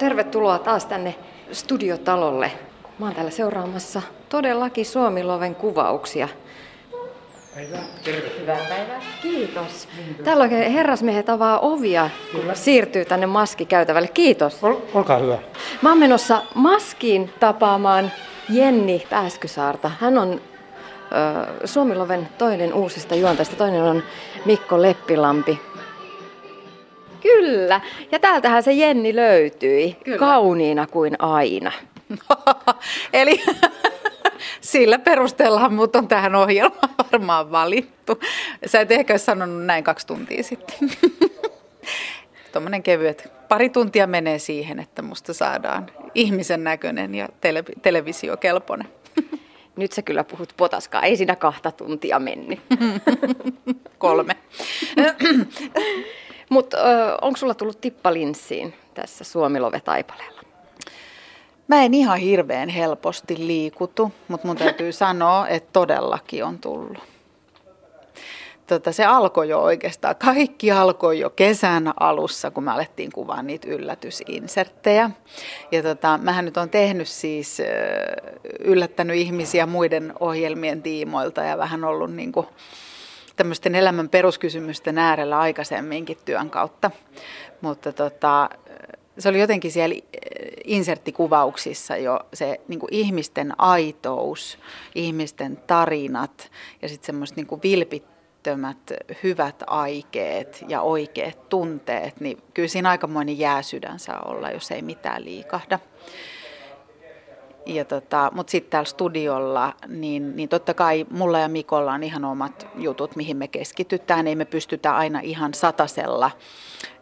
Tervetuloa taas tänne studiotalolle. Mä oon täällä seuraamassa todellakin Suomiloven kuvauksia. Päivää. Terve. Hyvää päivää. Kiitos. Täällä oikein herrasmiehet avaa ovia, kun Kyllä. siirtyy tänne maskikäytävälle. Kiitos. Ol, olkaa hyvä. Mä oon menossa maskiin tapaamaan Jenni Pääskysaarta. Hän on ö, Suomiloven toinen uusista juontajista. Toinen on Mikko Leppilampi. Kyllä. Ja täältähän se Jenni löytyi. Kyllä. Kauniina kuin aina. Eli sillä perusteella mut on tähän ohjelmaan varmaan valittu. Sä et ehkä olisi sanonut näin kaksi tuntia sitten. Tuommoinen kevyet. Pari tuntia menee siihen, että musta saadaan ihmisen näköinen ja tele- televisiokelpoinen. Nyt sä kyllä puhut potaskaa. Ei siinä kahta tuntia mennyt. Kolme. Mutta onko sulla tullut tippalinssiin tässä Suomilove-taipaleella? Mä en ihan hirveän helposti liikutu, mutta mun täytyy sanoa, että todellakin on tullut. Tota, se alkoi jo oikeastaan, kaikki alkoi jo kesän alussa, kun me alettiin kuvaa niitä yllätysinserttejä. Ja tota, mähän nyt on tehnyt siis, yllättänyt ihmisiä muiden ohjelmien tiimoilta ja vähän ollut niin kuin, tämmöisten elämän peruskysymysten äärellä aikaisemminkin työn kautta. Mutta tota, se oli jotenkin siellä inserttikuvauksissa jo se niin ihmisten aitous, ihmisten tarinat ja sitten semmoiset niin vilpittömät hyvät aikeet ja oikeat tunteet, niin kyllä siinä aikamoinen jääsydän saa olla, jos ei mitään liikahda. Ja tota, mutta sitten täällä studiolla, niin, niin totta kai mulla ja Mikolla on ihan omat jutut, mihin me keskitytään. Ei me pystytä aina ihan satasella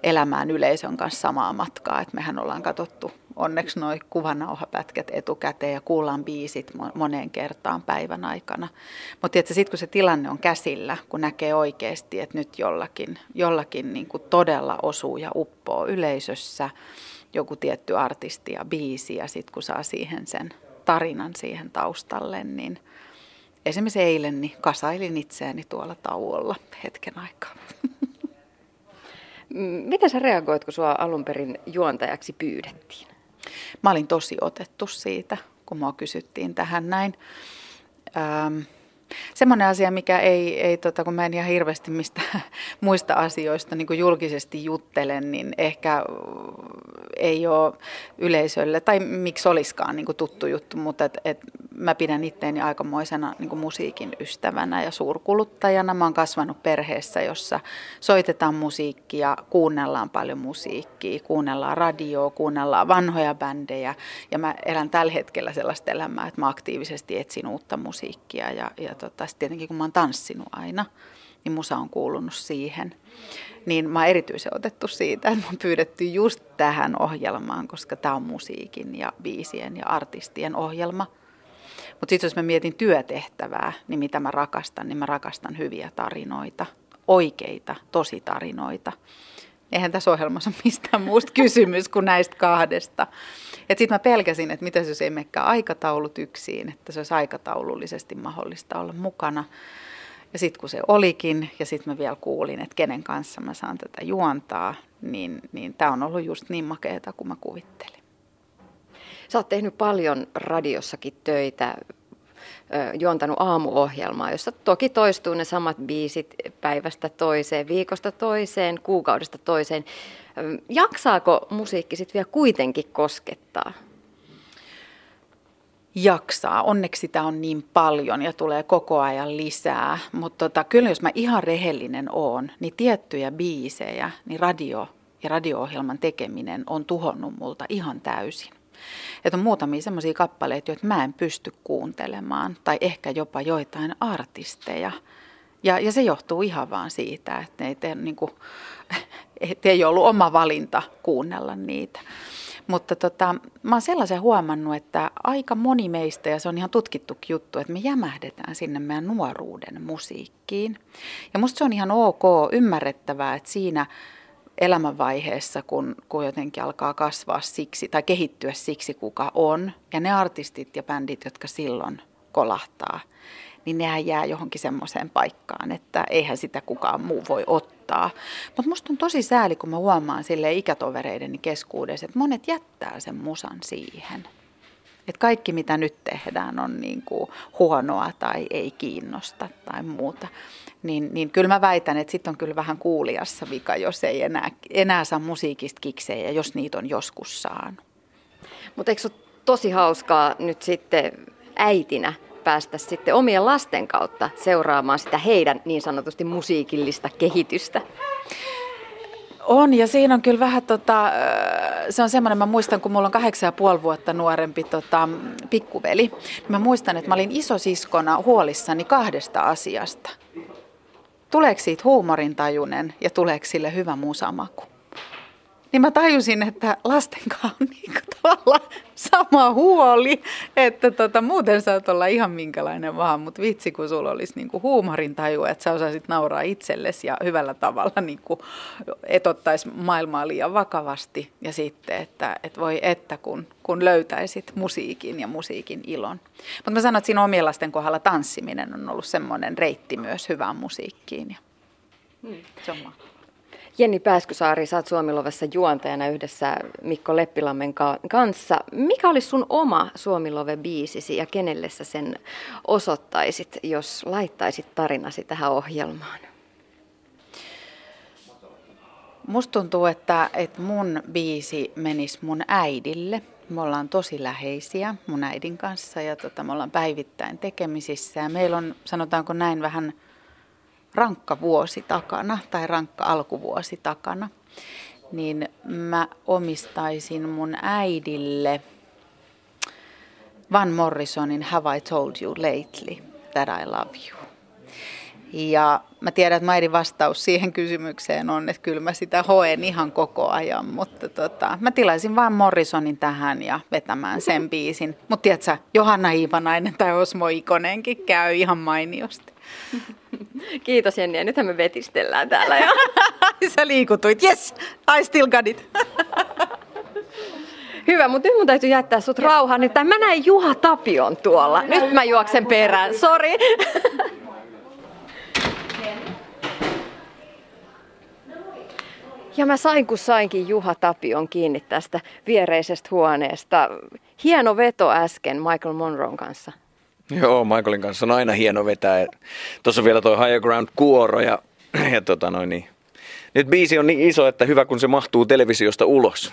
elämään yleisön kanssa samaa matkaa. Et mehän ollaan katsottu onneksi noin kuvanauhapätkät etukäteen ja kuullaan biisit moneen kertaan päivän aikana. Mutta sitten kun se tilanne on käsillä, kun näkee oikeasti, että nyt jollakin, jollakin niin kuin todella osuu ja uppoo yleisössä, joku tietty artisti ja biisi ja sitten kun saa siihen sen tarinan siihen taustalle, niin esimerkiksi eilen niin kasailin itseäni tuolla tauolla hetken aikaa. Miten sä reagoit, kun sua alun perin juontajaksi pyydettiin? Mä olin tosi otettu siitä, kun mua kysyttiin tähän näin. Ähm, semmoinen asia, mikä ei, ei tota, kun mä en ihan hirveästi mistä muista asioista niin kuin julkisesti juttelen, niin ehkä ei ole yleisölle, tai miksi olisikaan niin kuin tuttu juttu, mutta et, et mä pidän itteeni aikamoisena niin kuin musiikin ystävänä ja suurkuluttajana. Mä oon kasvanut perheessä, jossa soitetaan musiikkia, kuunnellaan paljon musiikkia, kuunnellaan radioa, kuunnellaan vanhoja bändejä, ja mä elän tällä hetkellä sellaista elämää, että mä aktiivisesti etsin uutta musiikkia, ja, ja sit tietenkin kun mä oon tanssinut aina, niin musa on kuulunut siihen. Niin mä oon erityisen otettu siitä, että mä oon pyydetty just tähän ohjelmaan, koska tämä on musiikin ja biisien ja artistien ohjelma. Mutta sitten jos mä mietin työtehtävää, niin mitä mä rakastan, niin mä rakastan hyviä tarinoita, oikeita, tositarinoita. Eihän tässä ohjelmassa ole mistään muusta kysymys kuin näistä kahdesta. Sitten mä pelkäsin, että mitä jos ei menekään aikataulut yksin, että se olisi aikataulullisesti mahdollista olla mukana. Ja sitten kun se olikin, ja sitten mä vielä kuulin, että kenen kanssa mä saan tätä juontaa, niin, niin tämä on ollut just niin makeeta kuin mä kuvittelin. Sä oot tehnyt paljon radiossakin töitä, juontanut aamuohjelmaa, jossa toki toistuu ne samat biisit päivästä toiseen, viikosta toiseen, kuukaudesta toiseen. Jaksaako musiikki sitten vielä kuitenkin koskettaa? jaksaa. Onneksi sitä on niin paljon ja tulee koko ajan lisää. Mutta tota, kyllä jos mä ihan rehellinen oon, niin tiettyjä biisejä, niin radio ja radio-ohjelman tekeminen on tuhonnut multa ihan täysin. Että on muutamia semmoisia kappaleita, joita mä en pysty kuuntelemaan, tai ehkä jopa joitain artisteja. Ja, ja se johtuu ihan vaan siitä, että ne ei, te, niin kuin, että ei ollut oma valinta kuunnella niitä. Mutta tota, mä oon sellaisen huomannut, että aika moni meistä, ja se on ihan tutkittukin juttu, että me jämähdetään sinne meidän nuoruuden musiikkiin. Ja musta se on ihan ok, ymmärrettävää, että siinä elämänvaiheessa, kun, kun jotenkin alkaa kasvaa siksi tai kehittyä siksi, kuka on, ja ne artistit ja bändit, jotka silloin kolahtaa, niin nehän jää johonkin semmoiseen paikkaan, että eihän sitä kukaan muu voi ottaa. Mutta musta on tosi sääli, kun mä huomaan sille ikätovereideni keskuudessa, että monet jättää sen musan siihen. Että kaikki mitä nyt tehdään on niin kuin huonoa tai ei kiinnosta tai muuta. Niin, niin kyllä mä väitän, että sitten on kyllä vähän kuuliassa vika, jos ei enää, enää saa musiikista kiksejä, jos niitä on joskus saanut. Mutta eikö se ole tosi hauskaa nyt sitten äitinä päästä sitten omien lasten kautta seuraamaan sitä heidän niin sanotusti musiikillista kehitystä? On, ja siinä on kyllä vähän, tota, se on semmoinen, mä muistan, kun mulla on kahdeksan ja puoli vuotta nuorempi tota, pikkuveli, niin mä muistan, että mä olin isosiskona huolissani kahdesta asiasta. Tuleeko siitä huumorintajunen ja tuleeko sille hyvä musamaku? Niin mä tajusin, että lasten kanssa on niin tavallaan sama huoli, että tota, muuten saat olla ihan minkälainen vaan, mutta vitsi kun sulla olisi niin kuin huumorin taju, että sä osaisit nauraa itsellesi ja hyvällä tavalla niin kuin et ottaisi maailmaa liian vakavasti ja sitten, että, että voi että kun, kun löytäisit musiikin ja musiikin ilon. Mutta mä sanon, että siinä omien lasten kohdalla tanssiminen on ollut semmoinen reitti myös hyvään musiikkiin ja hmm. se on mahtavaa. Jenni Pääskysaari, oot Suomilovessa juontajana yhdessä Mikko Leppilammen kanssa. Mikä olisi sun oma Suomilove-biisisi ja kenelle sä sen osoittaisit, jos laittaisit tarinasi tähän ohjelmaan? Musta tuntuu, että, että mun biisi menisi mun äidille. Me ollaan tosi läheisiä mun äidin kanssa ja tota, me ollaan päivittäin tekemisissä. Ja meillä on, sanotaanko näin, vähän – rankka vuosi takana tai rankka alkuvuosi takana, niin mä omistaisin mun äidille Van Morrisonin Have I Told You Lately That I Love You. Ja mä tiedän, että Maidin vastaus siihen kysymykseen on, että kyllä mä sitä hoen ihan koko ajan, mutta tota, mä tilaisin vaan Morrisonin tähän ja vetämään sen biisin. Mutta tiedätkö, Johanna Iivanainen tai Osmo Ikonenkin käy ihan mainiosti. Kiitos Jenni, ja nythän me vetistellään täällä jo. Sä liikutuit, yes, I still got it. Hyvä, mutta nyt mun täytyy jättää sut yes. rauhaan. Nyt mä näin Juha Tapion tuolla. Nyt mä juoksen perään, sori. Ja mä sain kun sainkin Juha Tapion kiinni tästä viereisestä huoneesta. Hieno veto äsken Michael Monroon kanssa. Joo, Michaelin kanssa on aina hieno vetää. Tuossa vielä toi Higher Ground kuoro ja, ja tota noin niin. Nyt biisi on niin iso, että hyvä kun se mahtuu televisiosta ulos.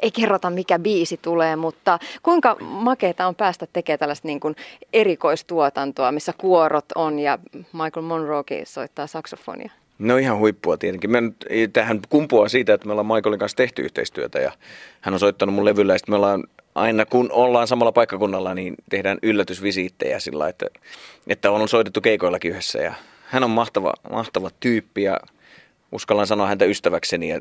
Ei kerrota mikä biisi tulee, mutta kuinka makeeta on päästä tekemään tällaista niin kuin erikoistuotantoa, missä kuorot on ja Michael Monroekin soittaa saksofonia? No ihan huippua tietenkin. Mä nyt, tähän kumpuaa siitä, että me ollaan Michaelin kanssa tehty yhteistyötä ja hän on soittanut mun levyllä ja me ollaan aina kun ollaan samalla paikkakunnalla, niin tehdään yllätysvisiittejä sillä, että, että on soitettu keikoillakin yhdessä. Ja hän on mahtava, mahtava tyyppi ja uskallan sanoa häntä ystäväkseni ja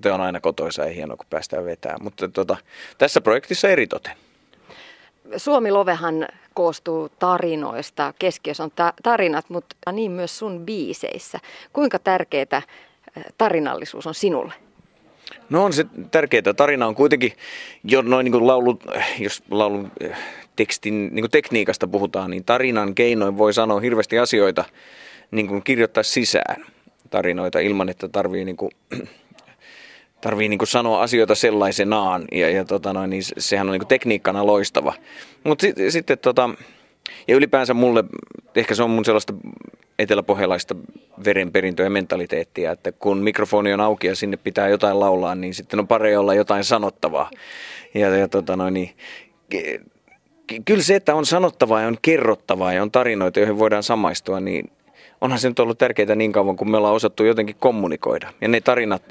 te on aina kotoisa ja hienoa, kun päästään vetämään. Mutta tota, tässä projektissa eritoten. Suomi Lovehan koostuu tarinoista, keskiössä on ta- tarinat, mutta niin myös sun biiseissä. Kuinka tärkeää tarinallisuus on sinulle? No on se tärkeää. Tarina on kuitenkin jo noin niin laulu, jos laulun eh, tekstin niin kuin tekniikasta puhutaan, niin tarinan keinoin voi sanoa hirveästi asioita niin kuin kirjoittaa sisään tarinoita ilman, että tarvii, niin kuin, tarvii niin kuin sanoa asioita sellaisenaan. Ja, ja tota noin, niin sehän on niin kuin tekniikkana loistava. Mutta sitten sit, tota, ja ylipäänsä mulle, ehkä se on mun sellaista eteläpohjalaista verenperintöä ja mentaliteettia, että kun mikrofoni on auki ja sinne pitää jotain laulaa, niin sitten on pari olla jotain sanottavaa. Ja, ja tota noin, niin, kyllä se, että on sanottavaa ja on kerrottavaa ja on tarinoita, joihin voidaan samaistua, niin onhan se nyt ollut tärkeää niin kauan, kun me ollaan osattu jotenkin kommunikoida. Ja ne tarinat,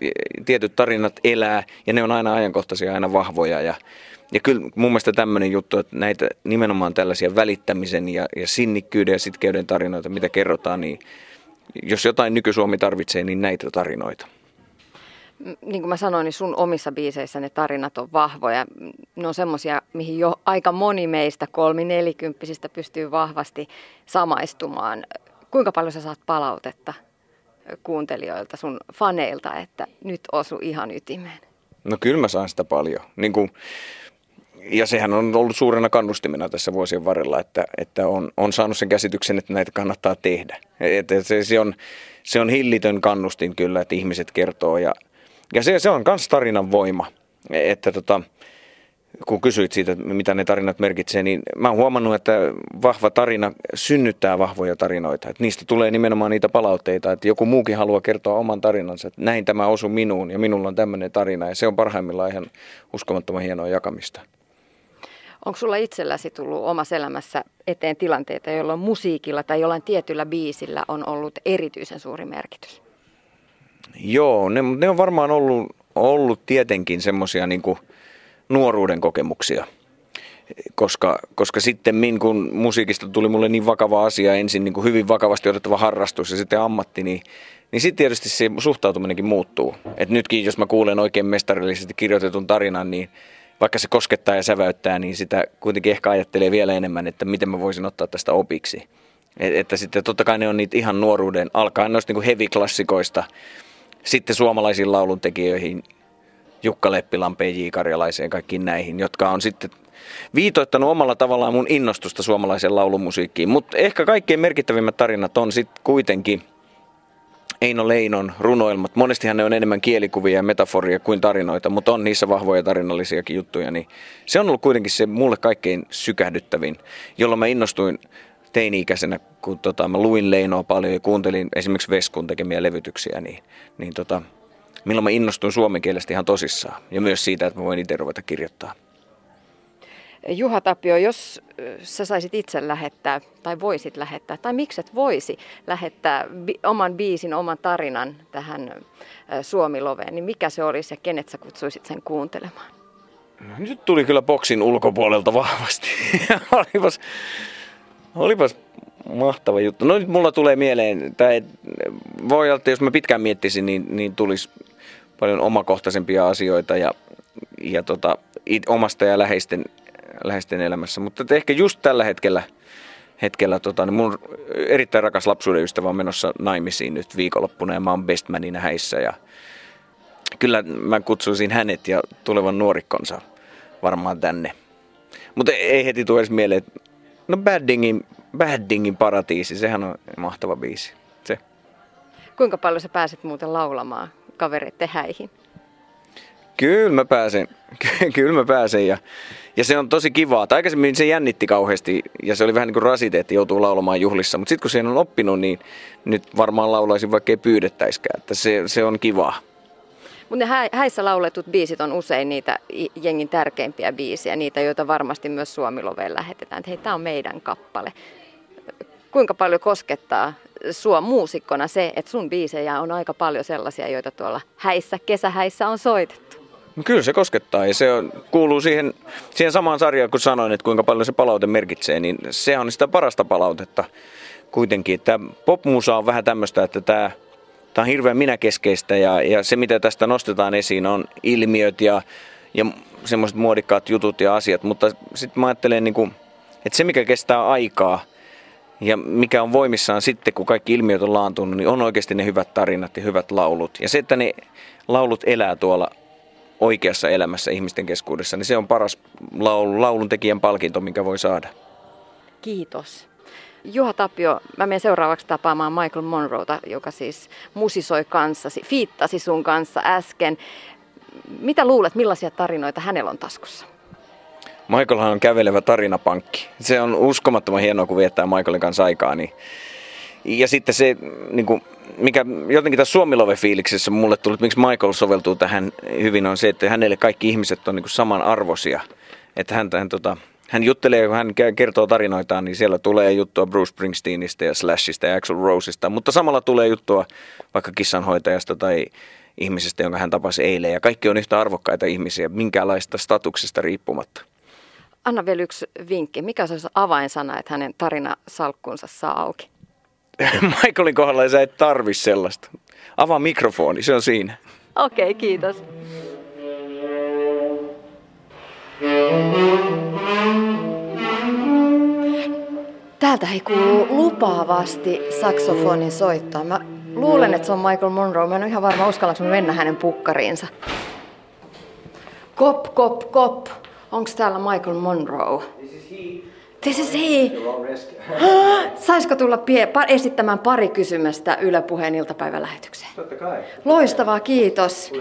tietyt tarinat elää ja ne on aina ajankohtaisia, aina vahvoja ja ja kyllä mun mielestä tämmöinen juttu, että näitä nimenomaan tällaisia välittämisen ja, ja sinnikkyyden ja sitkeyden tarinoita, mitä kerrotaan, niin jos jotain nykysuomi tarvitsee, niin näitä tarinoita. Niin kuin mä sanoin, niin sun omissa biiseissä ne tarinat on vahvoja. Ne on semmoisia, mihin jo aika moni meistä kolmi-nelikymppisistä pystyy vahvasti samaistumaan. Kuinka paljon sä saat palautetta kuuntelijoilta, sun faneilta, että nyt osu ihan ytimeen? No kyllä mä saan sitä paljon. Niin kuin, ja sehän on ollut suurena kannustimena tässä vuosien varrella, että, että on, on saanut sen käsityksen, että näitä kannattaa tehdä. Että se, se, on, se on hillitön kannustin kyllä, että ihmiset kertoo ja, ja se, se on myös tarinan voima. Että tota, kun kysyit siitä, mitä ne tarinat merkitsee, niin mä oon huomannut, että vahva tarina synnyttää vahvoja tarinoita. Että niistä tulee nimenomaan niitä palautteita, että joku muukin haluaa kertoa oman tarinansa, että näin tämä osui minuun ja minulla on tämmöinen tarina ja se on parhaimmillaan ihan uskomattoman hienoa jakamista. Onko sulla itselläsi tullut omassa elämässä eteen tilanteita, jolloin musiikilla tai jollain tietyllä biisillä on ollut erityisen suuri merkitys? Joo, ne, ne on varmaan ollut, ollut tietenkin semmoisia niin nuoruuden kokemuksia. Koska, koska sitten kun musiikista tuli mulle niin vakava asia, ensin niin kuin hyvin vakavasti otettava harrastus ja sitten ammatti, niin, niin sitten tietysti se suhtautuminenkin muuttuu. Et nytkin, jos mä kuulen oikein mestarillisesti kirjoitetun tarinan, niin vaikka se koskettaa ja säväyttää, niin sitä kuitenkin ehkä ajattelee vielä enemmän, että miten mä voisin ottaa tästä opiksi. Et, että sitten totta kai ne on niitä ihan nuoruuden, alkaen noista niin heavy-klassikoista, sitten suomalaisiin lauluntekijöihin, Jukka Leppilan, P.J. Karjalaiseen, kaikkiin näihin, jotka on sitten viitoittanut omalla tavallaan mun innostusta suomalaiseen laulumusiikkiin. Mutta ehkä kaikkein merkittävimmät tarinat on sitten kuitenkin – Eino Leinon runoilmat. Monestihan ne on enemmän kielikuvia ja metaforia kuin tarinoita, mutta on niissä vahvoja tarinallisiakin juttuja. Niin se on ollut kuitenkin se mulle kaikkein sykähdyttävin, jolloin mä innostuin teini-ikäisenä, kun tota, mä luin Leinoa paljon ja kuuntelin esimerkiksi Veskun tekemiä levytyksiä, niin, niin tota, milloin mä innostuin suomen kielestä ihan tosissaan. Ja myös siitä, että mä voin itse ruveta kirjoittaa. Juha Tapio, jos sä saisit itse lähettää, tai voisit lähettää, tai mikset voisi lähettää oman biisin, oman tarinan tähän Suomiloveen, niin mikä se olisi ja kenet sä kutsuisit sen kuuntelemaan? No, nyt tuli kyllä boksin ulkopuolelta vahvasti. olipas, olipas mahtava juttu. No nyt mulla tulee mieleen, tai voi olla, että jos mä pitkään miettisin, niin, niin tulisi paljon omakohtaisempia asioita ja, ja tota, it, omasta ja läheisten läheisten elämässä. Mutta ehkä just tällä hetkellä, hetkellä tota, niin mun erittäin rakas lapsuuden ystävä on menossa naimisiin nyt viikonloppuna ja mä oon bestmanina häissä. Ja kyllä mä kutsuisin hänet ja tulevan nuorikkonsa varmaan tänne. Mutta ei heti tule edes mieleen, että no Baddingin, Baddingin paratiisi, sehän on mahtava biisi. Se. Kuinka paljon sä pääset muuten laulamaan kavereiden häihin? Kyllä mä pääsen, kyllä mä pääsen ja, ja se on tosi kivaa. Tai aikaisemmin se jännitti kauheasti ja se oli vähän niin kuin rasite, että joutuu laulamaan juhlissa. Mutta sitten kun sen on oppinut, niin nyt varmaan laulaisin vaikka ei pyydettäiskään. Että se, se on kivaa. Mutta ne häissä lauletut biisit on usein niitä jengin tärkeimpiä biisiä, niitä joita varmasti myös Suomiloveen lähetetään. Hei, tämä on meidän kappale. Kuinka paljon koskettaa sua muusikkona se, että sun biisejä on aika paljon sellaisia, joita tuolla häissä, kesähäissä on soitettu? No kyllä se koskettaa ja se on, kuuluu siihen, siihen samaan sarjaan, kun sanoin, että kuinka paljon se palaute merkitsee, niin se on sitä parasta palautetta kuitenkin. Että popmuusa on vähän tämmöistä, että tämä, tämä on hirveän minäkeskeistä ja, ja se mitä tästä nostetaan esiin on ilmiöt ja, ja semmoiset muodikkaat jutut ja asiat, mutta sitten mä ajattelen, niin kuin, että se mikä kestää aikaa ja mikä on voimissaan sitten, kun kaikki ilmiöt on laantunut, niin on oikeasti ne hyvät tarinat ja hyvät laulut. Ja se, että ne laulut elää tuolla oikeassa elämässä ihmisten keskuudessa, niin se on paras laulun, laulun tekijän palkinto, minkä voi saada. Kiitos. Juha Tapio, mä menen seuraavaksi tapaamaan Michael Monroeta, joka siis musisoi kanssasi, fiittasi sun kanssa äsken. Mitä luulet, millaisia tarinoita hänellä on taskussa? Michaelhan on kävelevä tarinapankki. Se on uskomattoman hienoa, kun viettää Michaelin kanssa aikaa. Niin... Ja sitten se, niin kuin, mikä jotenkin tässä Suomilove-fiiliksessä mulle tuli, että miksi Michael soveltuu tähän hyvin, on se, että hänelle kaikki ihmiset on niin samanarvoisia. Että hän, hän, tota, hän juttelee, kun hän kertoo tarinoitaan, niin siellä tulee juttua Bruce Springsteenistä ja Slashista ja Axel Roseista, mutta samalla tulee juttua vaikka kissanhoitajasta tai ihmisestä, jonka hän tapasi eilen. Ja kaikki on yhtä arvokkaita ihmisiä, minkälaista statuksesta riippumatta. Anna vielä yksi vinkki. Mikä se olisi avainsana, että hänen tarinasalkkunsa saa auki? Michaelin kohdalla sä et tarvi sellaista. Avaa mikrofoni, se on siinä. Okei, okay, kiitos. Täältä ei kuulu lupaavasti saksofonin soittoa. Mä luulen, että se on Michael Monroe. Mä en ole ihan varma, uskallanko mennä hänen pukkariinsa. Kop, kop, kop. Onko täällä Michael Monroe? This is he. Saisiko tulla pie- pa- esittämään pari kysymystä Yle Puheen iltapäivälähetykseen? Totta kai. Loistavaa, kiitos.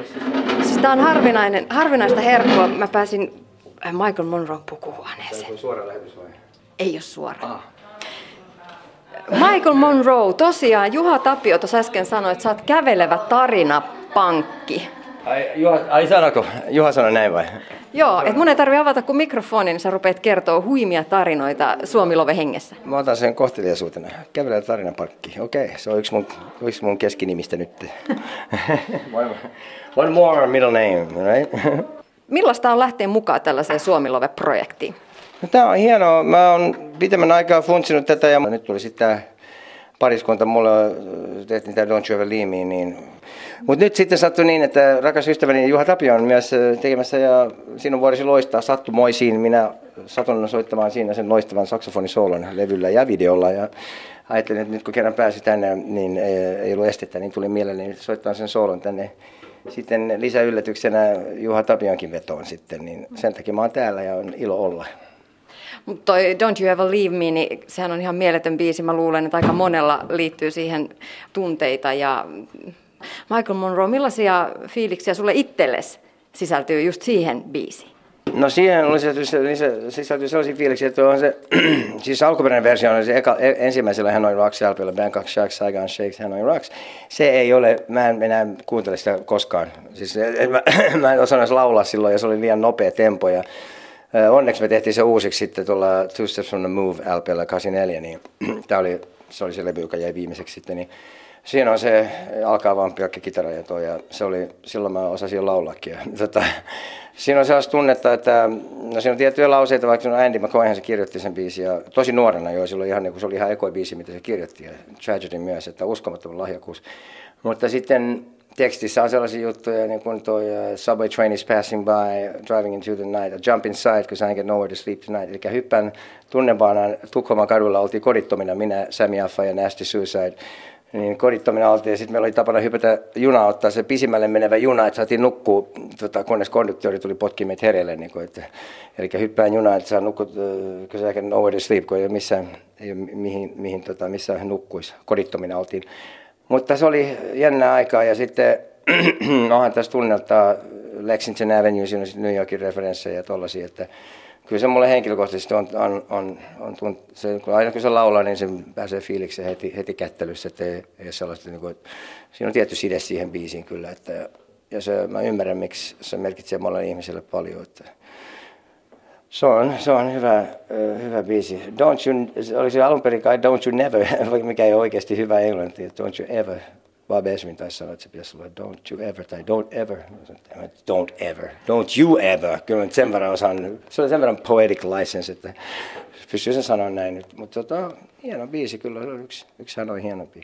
Siis tää on harvinainen, harvinaista herkkua. Mä pääsin äh, Michael Monroe pukuhuoneeseen. On suora lähetys vai? Ei ole suora. Ah. Michael Monroe, tosiaan Juha Tapio tuossa äsken sanoi, että sä oot kävelevä tarinapankki. Ai, Juha, ai sanoko? Juha sanoi näin vai? Joo, että mun ei tarvi avata kuin mikrofoni, niin sä rupeat kertoa huimia tarinoita Suomilove hengessä. Mä otan sen kohteliaisuutena. Kävelevä tarinaparkki. Okei, okay, se on yksi mun, yksi mun keskinimistä nyt. one, more middle name, right? Millaista on lähteä mukaan tällaiseen Suomilove-projektiin? No, Tämä on hienoa. Mä oon pitemmän aikaa funtsinut tätä ja nyt tuli sitten pariskunta. Mulla äh, tehtiin tämä Don't You niin mutta nyt sitten sattui niin, että rakas ystäväni Juha Tapio on myös äh, tekemässä ja sinun vuorisi loistaa sattumoisiin. Minä satun soittamaan siinä sen loistavan saksofonisoolon levyllä ja videolla ja ajattelin, että nyt kun kerran pääsi tänne, niin ei, ei ollut estettä, niin tuli mielelläni soittaa sen soolon tänne sitten lisäyllätyksenä Juha Tapionkin vetoon sitten, niin sen takia mä oon täällä ja on ilo olla. Mutta toi Don't You Ever Leave Me, niin sehän on ihan mieletön biisi. Mä luulen, että aika monella liittyy siihen tunteita. Ja Michael Monroe, millaisia fiiliksiä sulle itsellesi sisältyy just siihen biisiin? No siihen oli se, se, se sisältyy sellaisia fiiliksiä, että on se, siis alkuperäinen versio on se eka, e, ensimmäisellä Hanoi Rocks LPllä, Bangkok Sharks, Saigon Shakes, Hanoi Rocks. Se ei ole, mä en enää kuuntele sitä koskaan. Siis mä, mä en osannut laulaa silloin ja se oli liian nopea tempo ja Onneksi me tehtiin se uusiksi sitten tuolla Two Steps from the Move LPllä 84, niin tämä oli, se oli se levy, joka jäi viimeiseksi sitten, niin siinä on se alkaa vaan pelkkä kitara ja toi, ja se oli, silloin mä osasin jo laulakin. Ja, tota, siinä on sellaista tunnetta, että no siinä on tiettyjä lauseita, vaikka Andy McCoyhan se kirjoitti sen biisin, ja tosi nuorena jo, silloin ihan, niin se oli ihan ekoi biisi, mitä se kirjoitti, ja Tragedy myös, että uskomattoman lahjakkuus. Mutta sitten tekstissä on sellaisia juttuja, niin kuin toi uh, subway train is passing by, driving into the night, I jump inside because I get nowhere to sleep tonight. Eli hyppään tunnebaanan Tukholman kadulla, oltiin kodittomina, minä, Sami Affa ja Nasty Suicide. Niin kodittomina oltiin ja sitten meillä oli tapana hypätä junaa, ottaa se pisimmälle menevä juna, että saatiin nukkua, tota, kunnes konduktööri tuli potki meitä hereille. Niin kuin, että, eli hyppään junaa, että saa nukkua, because I get nowhere to sleep, kun ei ole missään, ei ole mihin, mihin tota, missään nukkuisi. Kodittomina oltiin. Mutta se oli jännä aikaa ja sitten onhan tässä tunnelta Lexington Avenue, siinä on New Yorkin referenssejä ja tollaisia, että kyllä se mulle henkilökohtaisesti on, on, on, on tunt, se, kun aina kun se laulaa, niin se pääsee fiilikseen heti, heti kättelyssä, että ei, ei sellaista, niin kuin, että siinä on tietty side siihen biisiin kyllä, että, ja se, mä ymmärrän, miksi se merkitsee monelle ihmiselle paljon, että se on, se on hyvä, hyvä biisi. Don't you, oli se alun perin kai Don't You Never, mikä ei ole oikeasti hyvä englanti. Don't You Ever. Bob Esmin taisi sanoa, että se pitäisi olla Don't You Ever tai Don't Ever. Don't Ever. Don't You Ever. Kyllä sen verran osaan, se oli sen verran poetic license, että pystyy sen sanoa näin nyt. Mutta tota, hieno biisi kyllä, on yksi, yksi sanoi hienompi.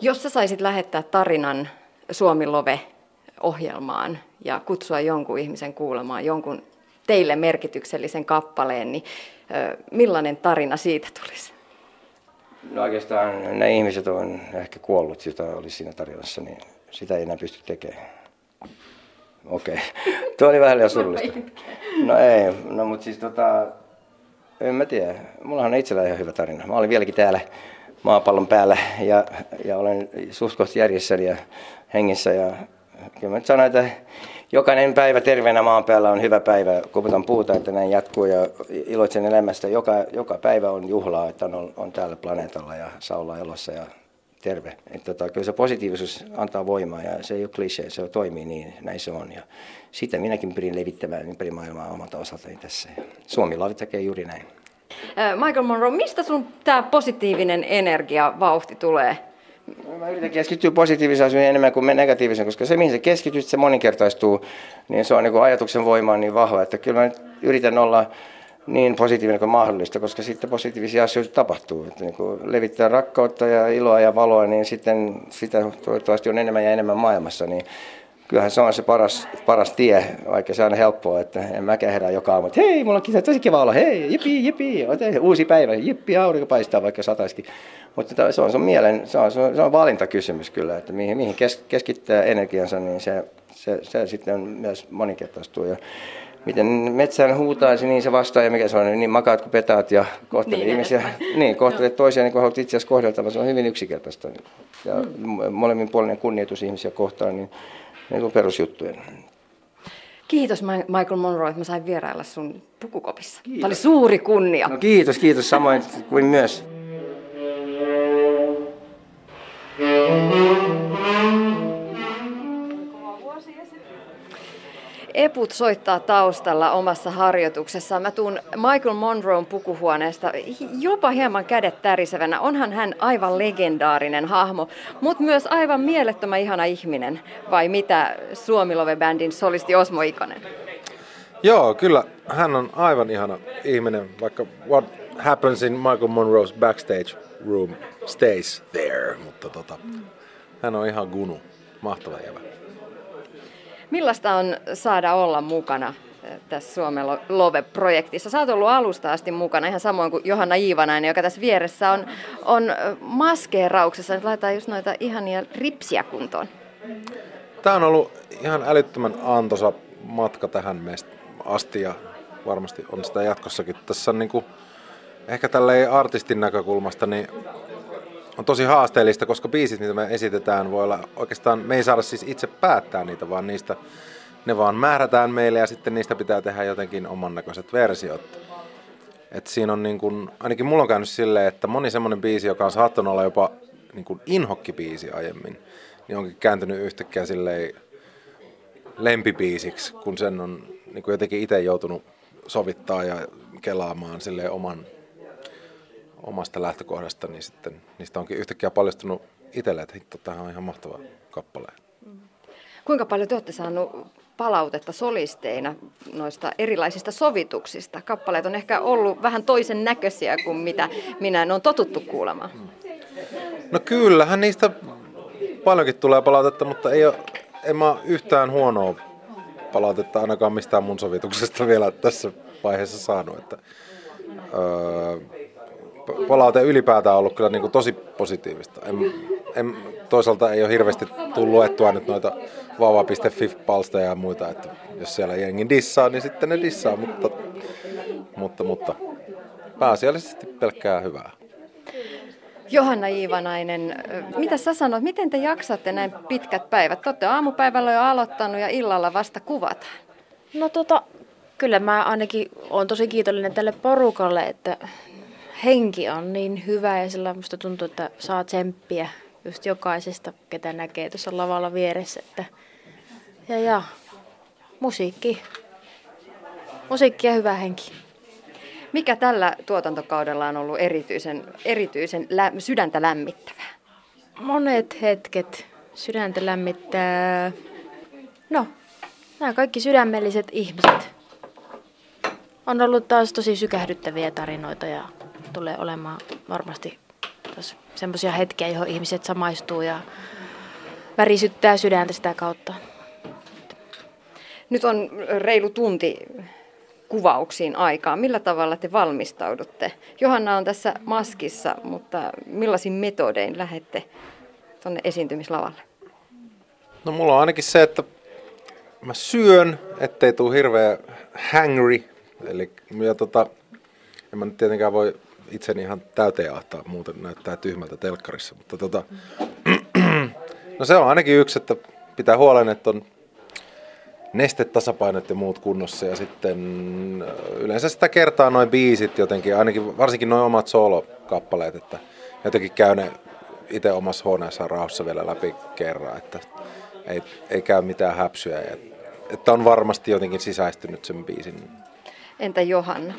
Jos sä saisit lähettää tarinan Suomi Love-ohjelmaan ja kutsua jonkun ihmisen kuulemaan jonkun teille merkityksellisen kappaleen, niin millainen tarina siitä tulisi? No oikeastaan ne ihmiset on ehkä kuollut, joita oli siinä tarinassa, niin sitä ei enää pysty tekemään. Okei, okay. tuo oli vähän liian surullista. No ei, no mutta siis tota, en mä tiedä. Mulla on itsellä ihan hyvä tarina. Mä olin vieläkin täällä maapallon päällä ja, ja olen suht järjessäni ja hengissä ja kyllä mä nyt sanon, että jokainen päivä terveenä maan päällä on hyvä päivä. Kuputan puhutaan, että näin jatkuu ja iloitsen elämästä. Joka, joka päivä on juhlaa, että on, on täällä planeetalla ja saa olla elossa ja terve. Et tota, kyllä se positiivisuus antaa voimaa ja se ei ole klisee, se toimii niin, näin se on. Ja sitä minäkin pyrin levittämään ympäri maailmaa omalta osaltani tässä. Ja Suomi Lavi tekee juuri näin. Michael Monroe, mistä sun tämä positiivinen energia, vauhti tulee? Mä yritän keskittyä positiivisiin asioihin enemmän kuin negatiivisiin, koska se, mihin se keskityt, se moninkertaistuu, niin se on niin kuin ajatuksen voima on niin vahva, että kyllä mä yritän olla niin positiivinen kuin mahdollista, koska sitten positiivisia asioita tapahtuu. Että niin kuin levittää rakkautta ja iloa ja valoa, niin sitten sitä toivottavasti on enemmän ja enemmän maailmassa. Niin kyllähän se on se paras, paras tie, vaikka se on helppoa, että en mä herää joka aamu, että hei, mulla on tosi kiva olla, hei, jipi, jipi, uusi päivä, jippi, aurinko paistaa, vaikka sataisikin. Mutta se on, se on mielen, se on, se on, se on valintakysymys kyllä, että mihin, mihin kes, keskittää energiansa, niin se, se, se sitten myös moninkertaistuu. Ja miten metsään huutaisi, niin se vastaa ja mikä se on, niin makaat kuin petaat ja kohtelee niin, ihmisiä, niin, kohtelee toisia niin kuin haluat itse asiassa kohdeltava, se on hyvin yksinkertaista. Ja mm. molemmin puolinen kunnioitus ihmisiä kohtaan, niin ne on perusjuttuja. Kiitos Michael Monroe, että mä sain vierailla sun pukukopissa. Kiitos. Tämä oli suuri kunnia. No kiitos, kiitos samoin kuin myös. Eput soittaa taustalla omassa harjoituksessaan. Mä tuun Michael Monroen pukuhuoneesta jopa hieman kädet tärisevänä. Onhan hän aivan legendaarinen hahmo, mutta myös aivan mielettömän ihana ihminen. Vai mitä Suomilove-bändin solisti Osmo Ikonen? Joo, kyllä hän on aivan ihana ihminen, vaikka what happens in Michael Monroe's backstage room stays there, mutta tota, hän on ihan gunu, mahtava jävä. Millaista on saada olla mukana eh, tässä Suomen Love-projektissa? Sä oot ollut alusta asti mukana, ihan samoin kuin Johanna Iivanainen, joka tässä vieressä on, on eh, maskeerauksessa. Nyt laitetaan just noita ihania ripsiä kuntoon. Tämä on ollut ihan älyttömän antoisa matka tähän meistä asti ja varmasti on sitä jatkossakin. Tässä on niin kuin, ehkä tälleen artistin näkökulmasta, niin on tosi haasteellista, koska biisit, mitä me esitetään, voi olla oikeastaan, me ei saada siis itse päättää niitä, vaan niistä ne vaan määrätään meille ja sitten niistä pitää tehdä jotenkin oman näköiset versiot. Et siinä on niin kun, ainakin mulla on käynyt silleen, että moni semmoinen biisi, joka on saattanut olla jopa niin kun inhokkibiisi aiemmin, niin onkin kääntynyt yhtäkkiä silleen lempibiisiksi, kun sen on niin jotenkin itse joutunut sovittaa ja kelaamaan sille oman omasta lähtökohdasta, niin sitten niistä onkin yhtäkkiä paljastunut itselle, että hitto, tämähän on ihan mahtava kappale. Kuinka paljon te olette saanut palautetta solisteina noista erilaisista sovituksista? Kappaleet on ehkä ollut vähän toisen näköisiä kuin mitä minä en ole totuttu kuulemaan. No kyllähän niistä paljonkin tulee palautetta, mutta ei ole, en mä yhtään huonoa palautetta ainakaan mistään mun sovituksesta vielä tässä vaiheessa saanut. Että, öö, palaute ylipäätään ollut kyllä niin kuin tosi positiivista. En, en, toisaalta ei ole hirveästi tullut luettua nyt noita vauva.fi-palsteja ja muita, että jos siellä jengi dissaa, niin sitten ne dissaa, mutta, mutta, mutta pääasiallisesti pelkkää hyvää. Johanna Iivanainen, mitä sä sanot, miten te jaksatte näin pitkät päivät? Te olette aamupäivällä jo aloittanut ja illalla vasta kuvataan. No tota, kyllä mä ainakin olen tosi kiitollinen tälle porukalle, että henki on niin hyvä ja sillä musta tuntuu, että saa tsemppiä just jokaisesta, ketä näkee tuossa lavalla vieressä. Että, ja, ja musiikki. Musiikki ja hyvä henki. Mikä tällä tuotantokaudella on ollut erityisen, erityisen lä- sydäntä lämmittävää? Monet hetket sydäntä lämmittää. No, nämä kaikki sydämelliset ihmiset. On ollut taas tosi sykähdyttäviä tarinoita ja tulee olemaan varmasti semmoisia hetkiä, johon ihmiset samaistuu ja värisyttää sydäntä sitä kautta. Nyt on reilu tunti kuvauksiin aikaa. Millä tavalla te valmistaudutte? Johanna on tässä maskissa, mutta millaisin metodein lähette tuonne esiintymislavalle? No mulla on ainakin se, että mä syön, ettei tule hirveä hangry. Eli ja tota, en mä nyt tietenkään voi itseni ihan täyteen ahtaa, muuten näyttää tyhmältä telkkarissa. Mutta tota, no se on ainakin yksi, että pitää huolen, että on nestetasapainot ja muut kunnossa ja sitten äh, yleensä sitä kertaa noin biisit jotenkin, ainakin varsinkin noin omat solo-kappaleet, että jotenkin käy ne itse omassa huoneessa rauhassa vielä läpi kerran, että ei, ei käy mitään häpsyä ja että on varmasti jotenkin sisäistynyt sen biisin. Entä Johanna?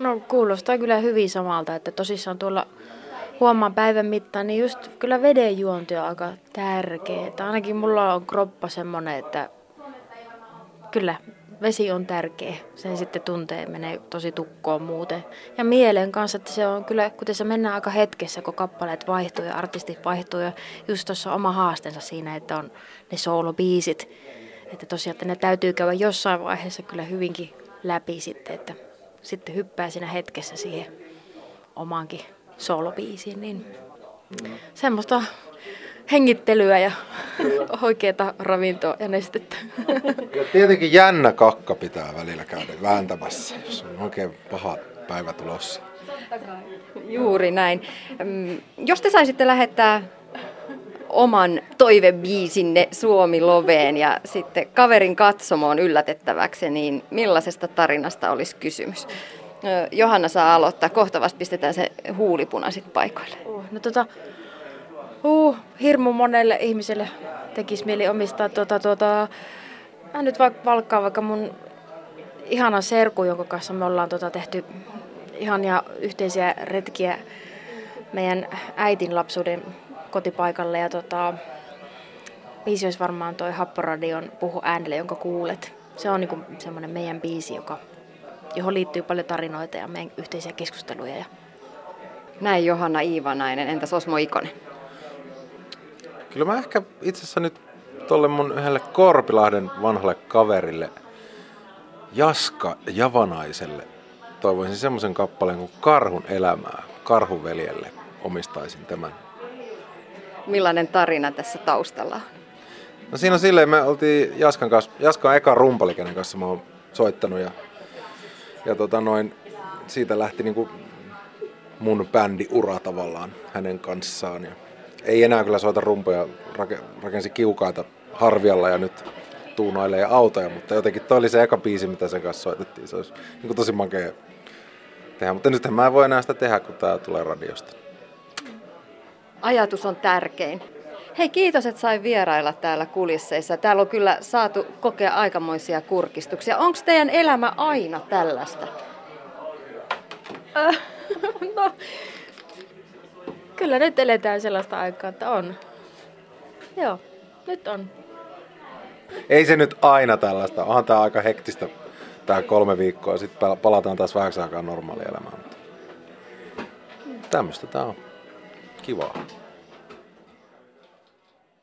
No kuulostaa kyllä hyvin samalta, että tosissaan tuolla huomaan päivän mittaan, niin just kyllä vedenjuonti on aika tärkeä. Että ainakin mulla on kroppa semmonen, että kyllä vesi on tärkeä. Sen sitten tuntee, menee tosi tukkoon muuten. Ja mielen kanssa, että se on kyllä, kuten se mennään aika hetkessä, kun kappaleet vaihtuu ja artistit vaihtuu. Ja just tuossa oma haasteensa siinä, että on ne soolobiisit. Että tosiaan, että ne täytyy käydä jossain vaiheessa kyllä hyvinkin läpi sitten, että sitten hyppää siinä hetkessä siihen omaankin soolobiisiin. Niin semmoista hengittelyä ja oikeaa ravintoa ja nestettä. Ja tietenkin jännä kakka pitää välillä käydä vääntämässä, jos on oikein paha päivä tulossa. Juuri näin. Mm, Jos te saisitte lähettää oman toivebiisinne Suomi Loveen ja sitten kaverin katsomoon yllätettäväksi, niin millaisesta tarinasta olisi kysymys? Johanna saa aloittaa. Kohta vasta pistetään se huulipuna sitten paikoille. Uh, no tota, uh, hirmu monelle ihmiselle tekisi mieli omistaa tuota, tuota, mä nyt vaikka valkkaan vaikka mun ihana serku, jonka kanssa me ollaan tota, tehty ihania yhteisiä retkiä meidän äitin lapsuuden kotipaikalle ja tota, biisi olisi varmaan toi Happoradion Puhu äänelle, jonka kuulet. Se on niinku semmoinen meidän biisi, joka, johon liittyy paljon tarinoita ja meidän yhteisiä keskusteluja. Ja Näin Johanna Iivanainen. Entäs Osmo Ikonen? Kyllä mä ehkä itse asiassa nyt tolle mun yhdelle Korpilahden vanhalle kaverille, Jaska Javanaiselle, toivoisin semmoisen kappaleen kuin Karhun elämää. Karhuveljelle omistaisin tämän. Millainen tarina tässä taustalla on? No siinä on silleen, me oltiin Jaskan kanssa, Jaska on eka rumpali, kenen kanssa mä oon soittanut ja, ja tota noin, siitä lähti niinku mun bändiura tavallaan hänen kanssaan. Ja ei enää kyllä soita rumpoja, rake, rakensi kiukaita harvialla ja nyt tuunailee autoja, mutta jotenkin toi oli se eka biisi, mitä sen kanssa soitettiin. Se olisi niin tosi makea tehdä, mutta nyt mä en voi enää sitä tehdä, kun tää tulee radiosta. Ajatus on tärkein. Hei, kiitos, että sain vierailla täällä kulisseissa. Täällä on kyllä saatu kokea aikamoisia kurkistuksia. Onko teidän elämä aina tällaista? no, kyllä nyt eletään sellaista aikaa, että on. Joo, nyt on. Ei se nyt aina tällaista. Onhan tää aika hektistä tää kolme viikkoa. Sitten palataan taas vähäksi aikaa normaalielämään. Tämmöistä tää on. Kivaa.